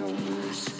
Don't lose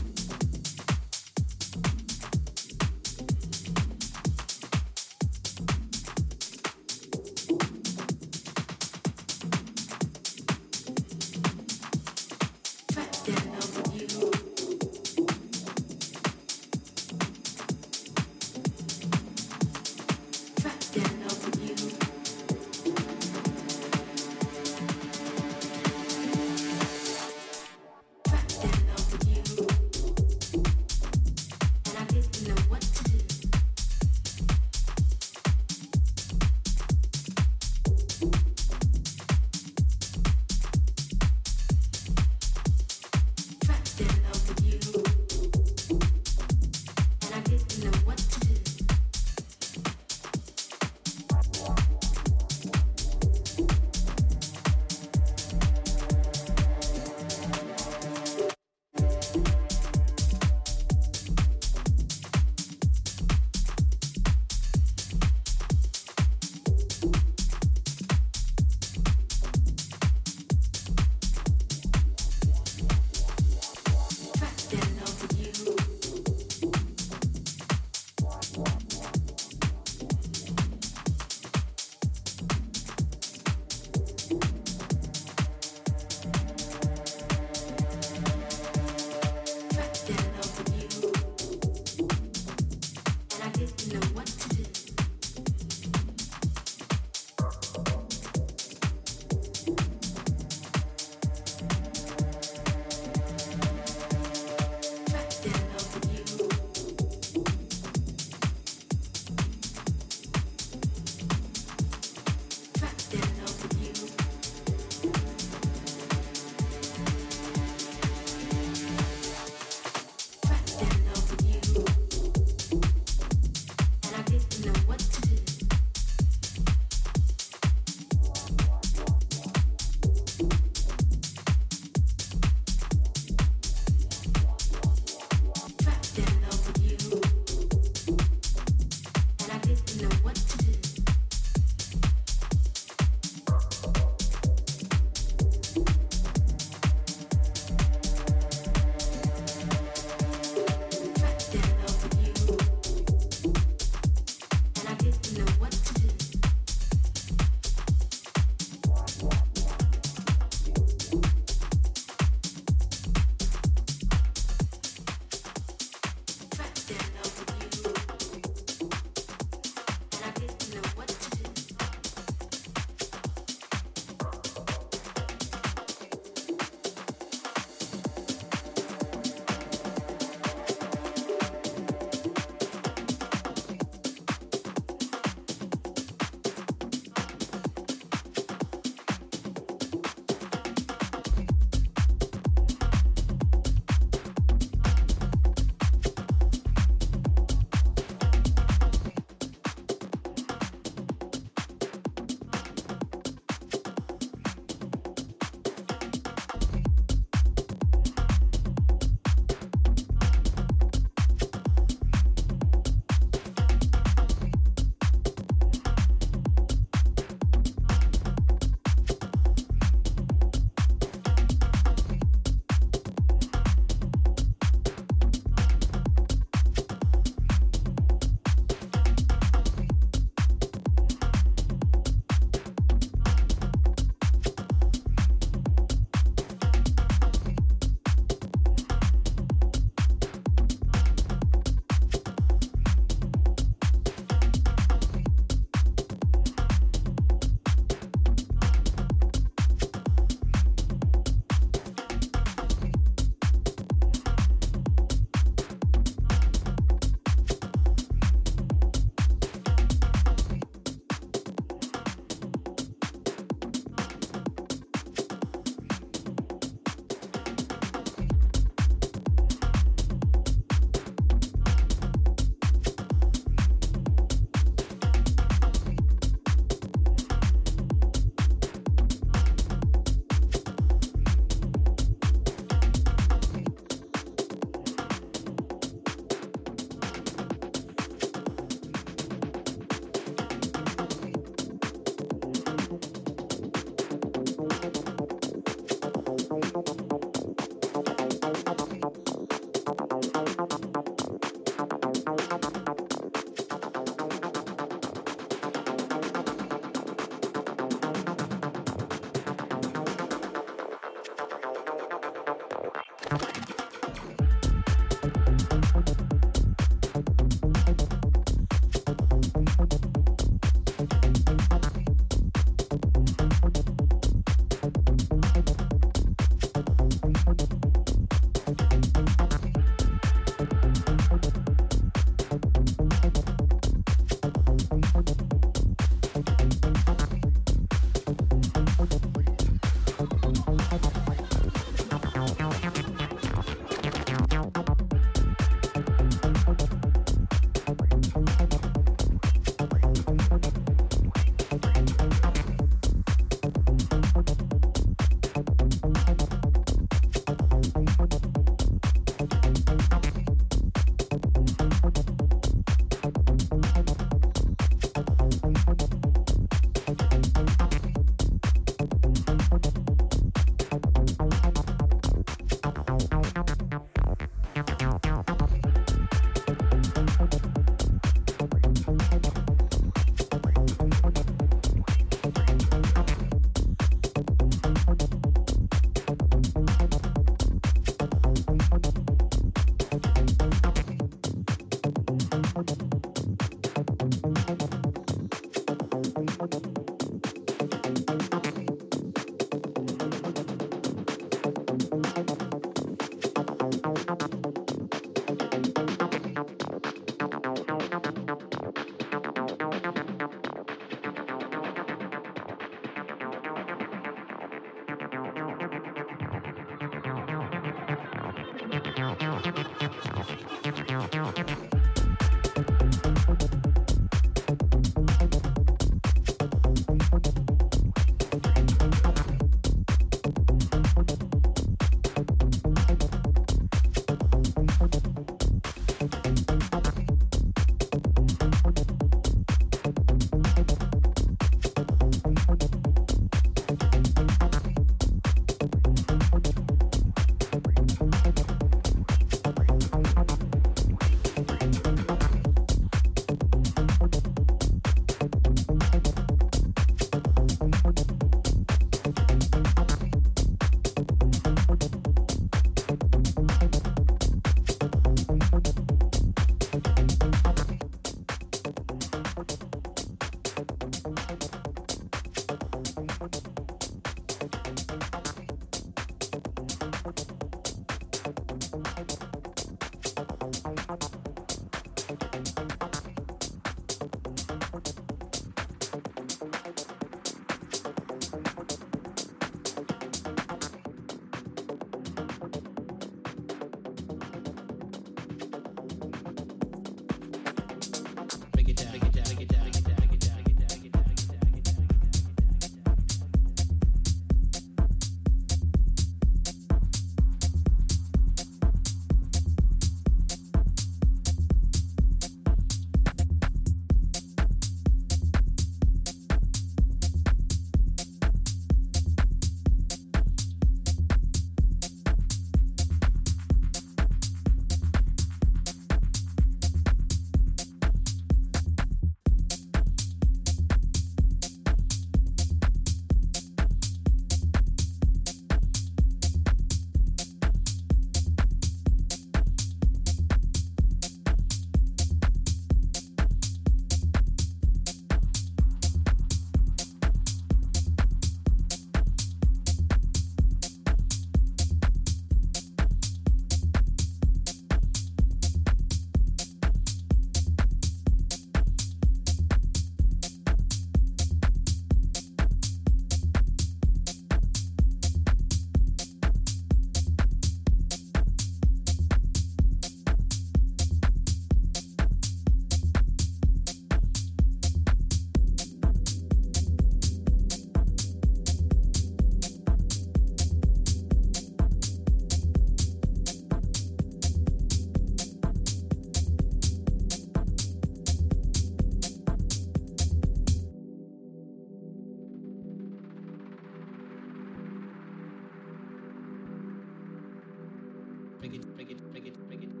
make it, make it, make it, make it.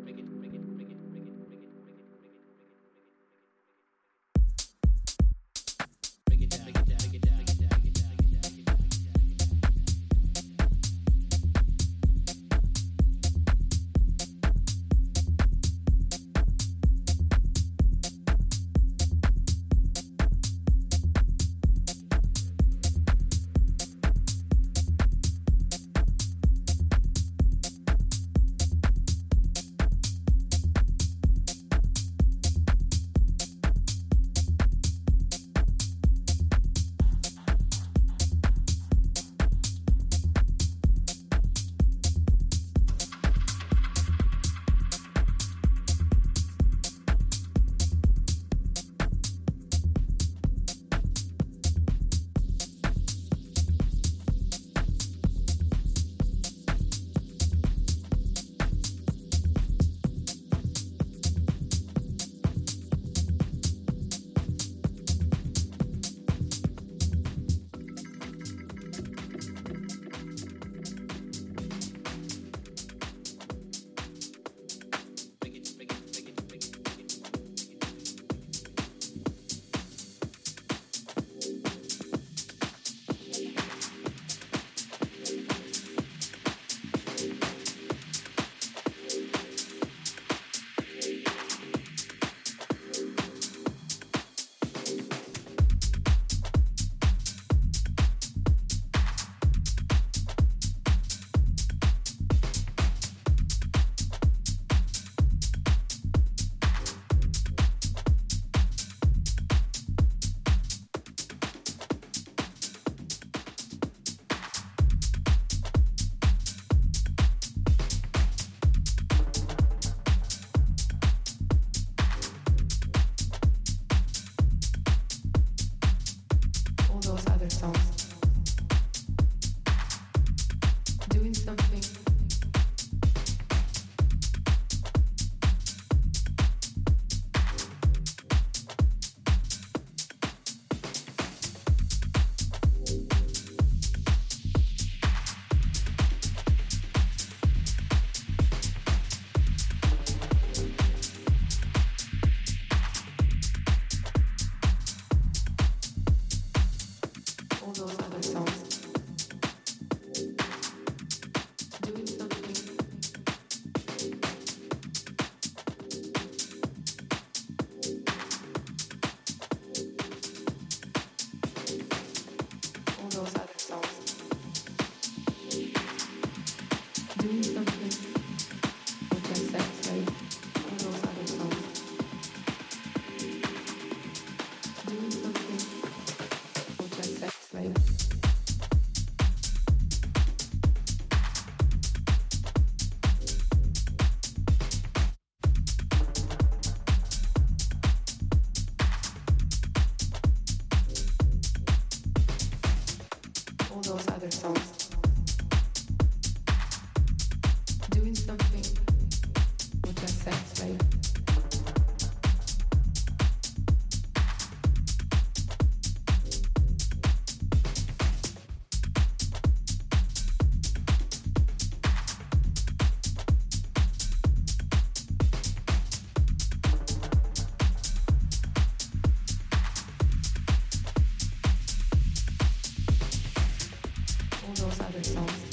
those other songs.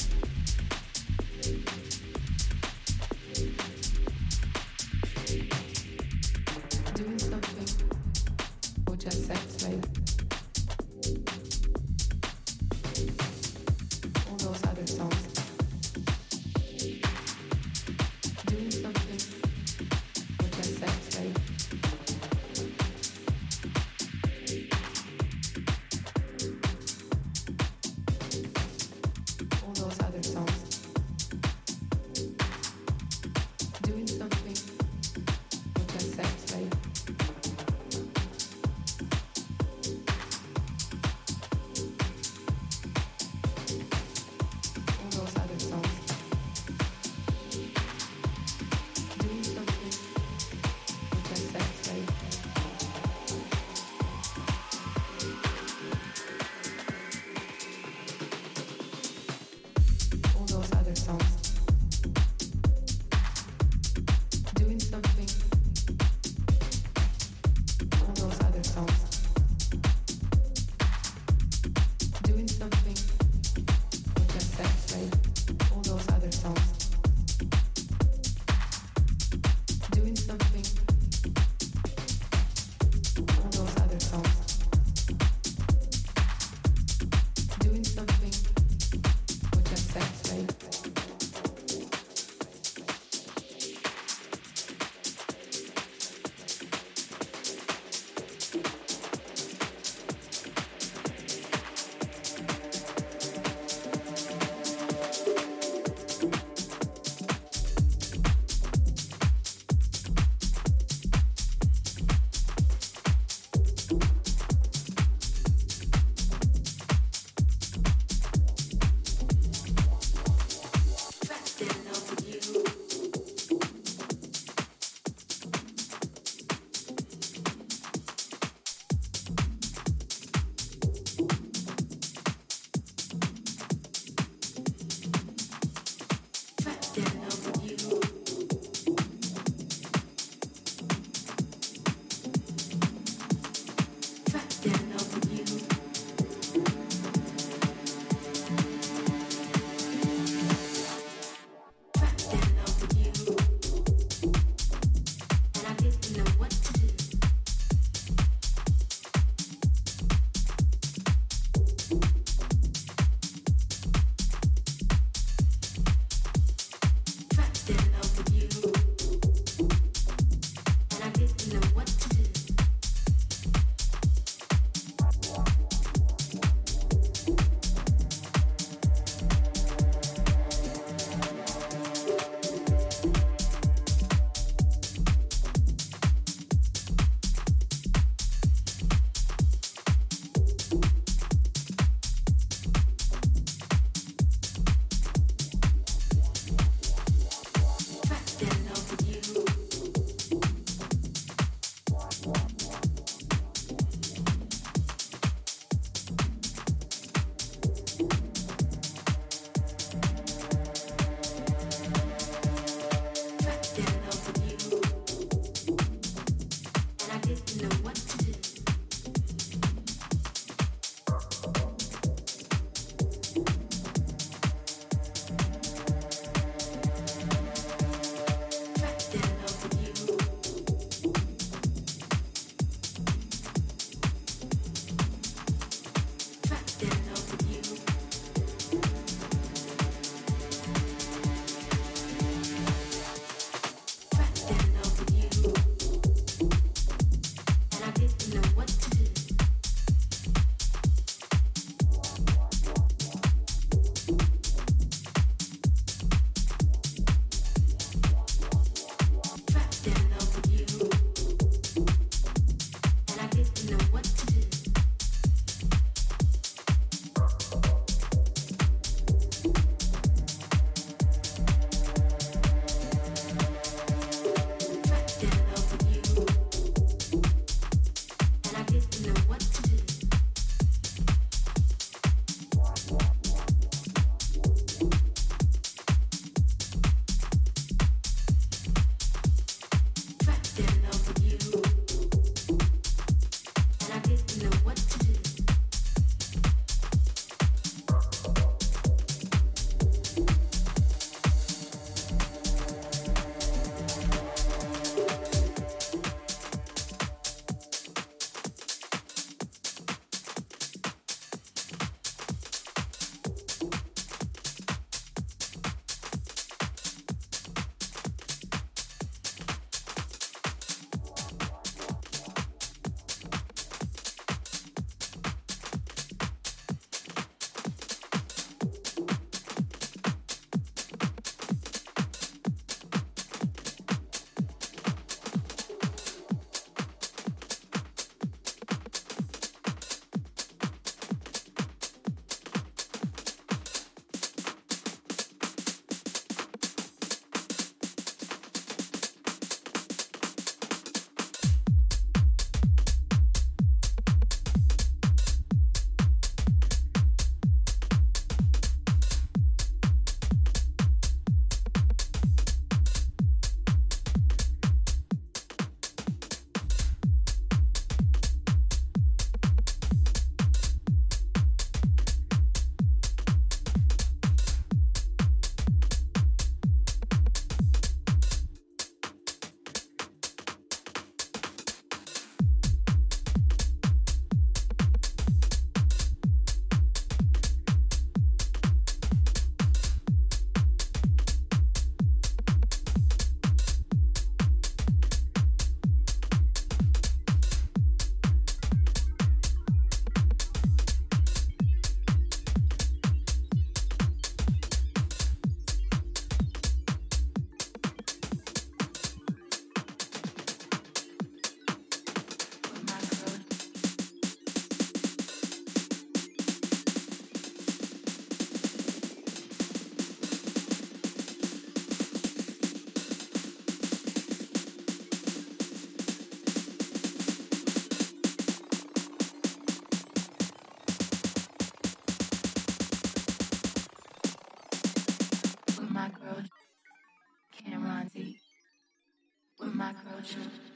Culture.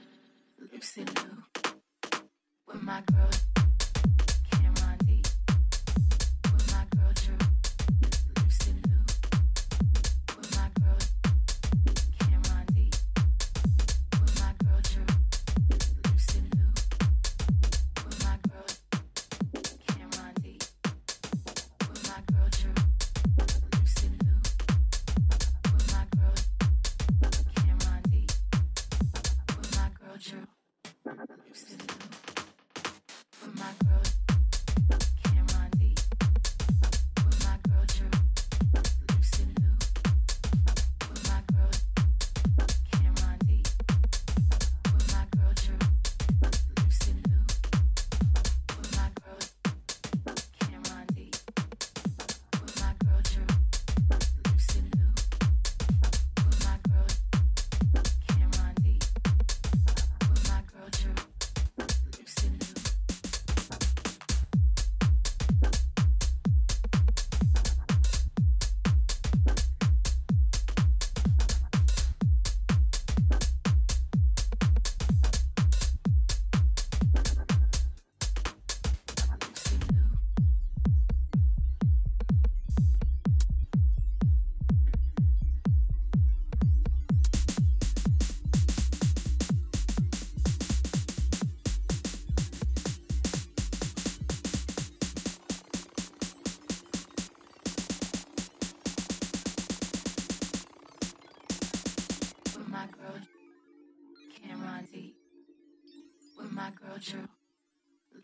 Roger,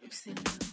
Lucinda.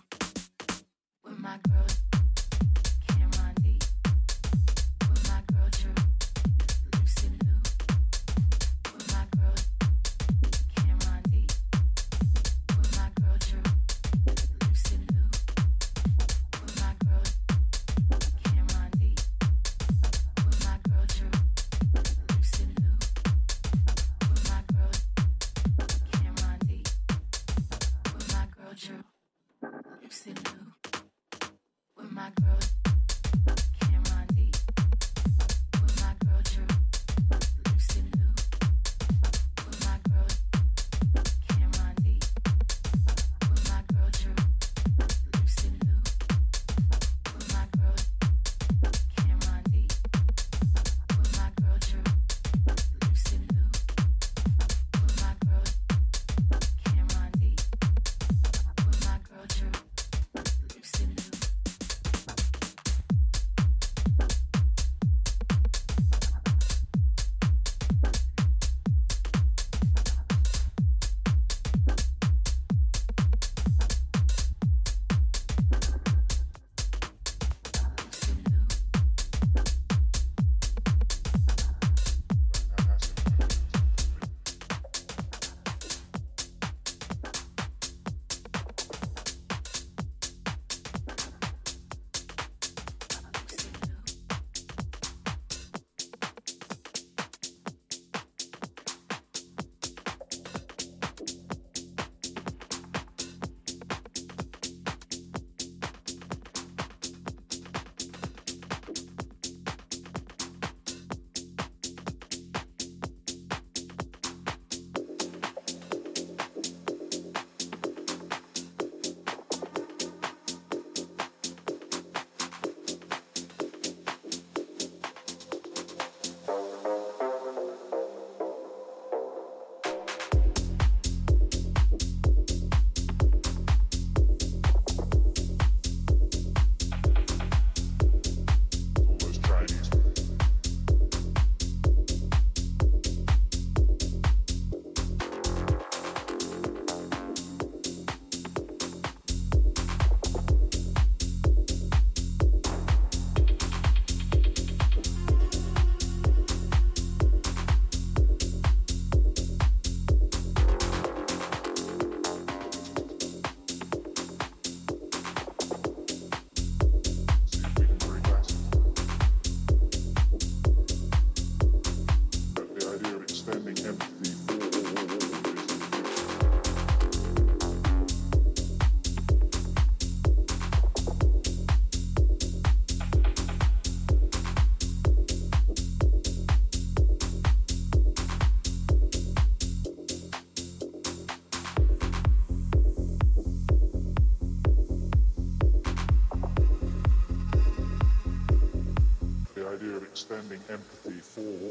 before.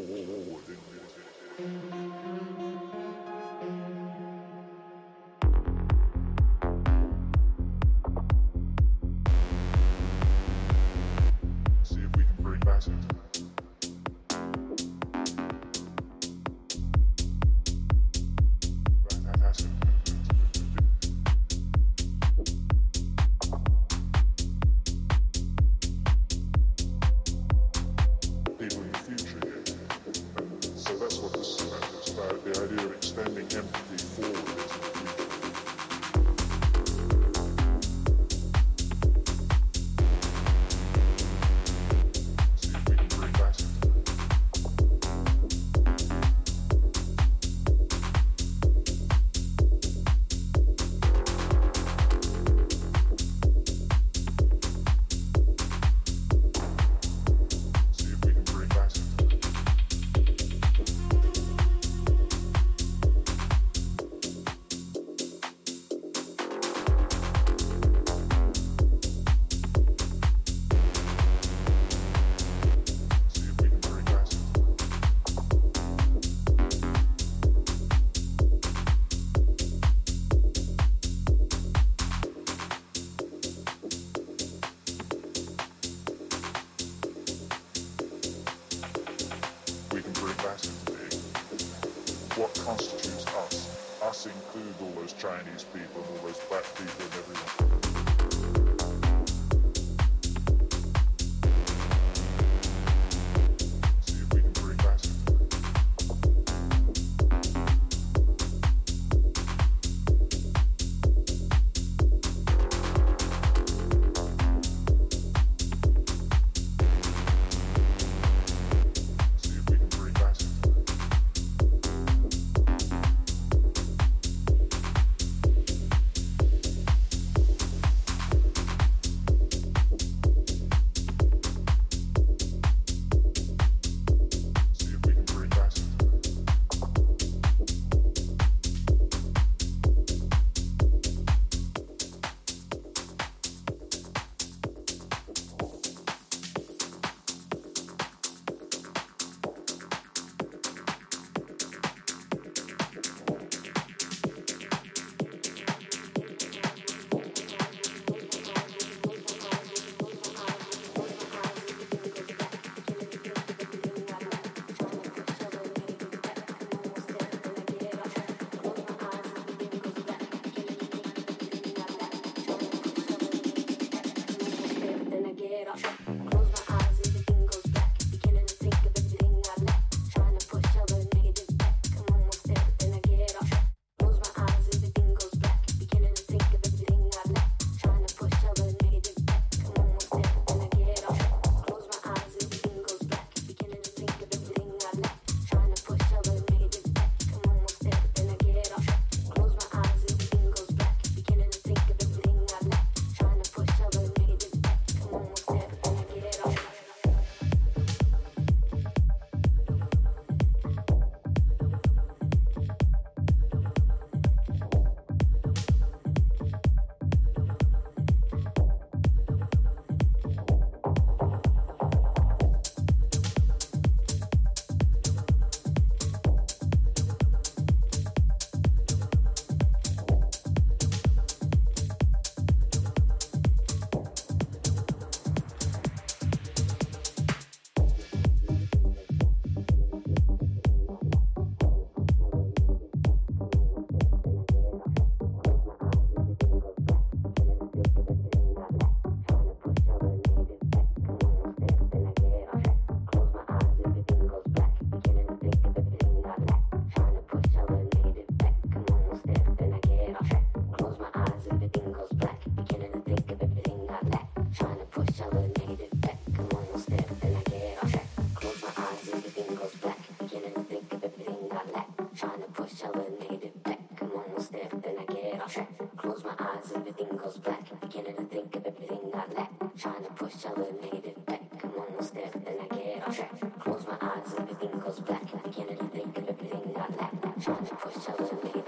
close my eyes, everything goes black. Beginning to think of everything I lack. Trying to push all the negative back. I'm almost there, but then I get off track. Close my eyes, everything goes black. Beginning to think of everything I lack. Trying to push all the negative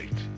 wait.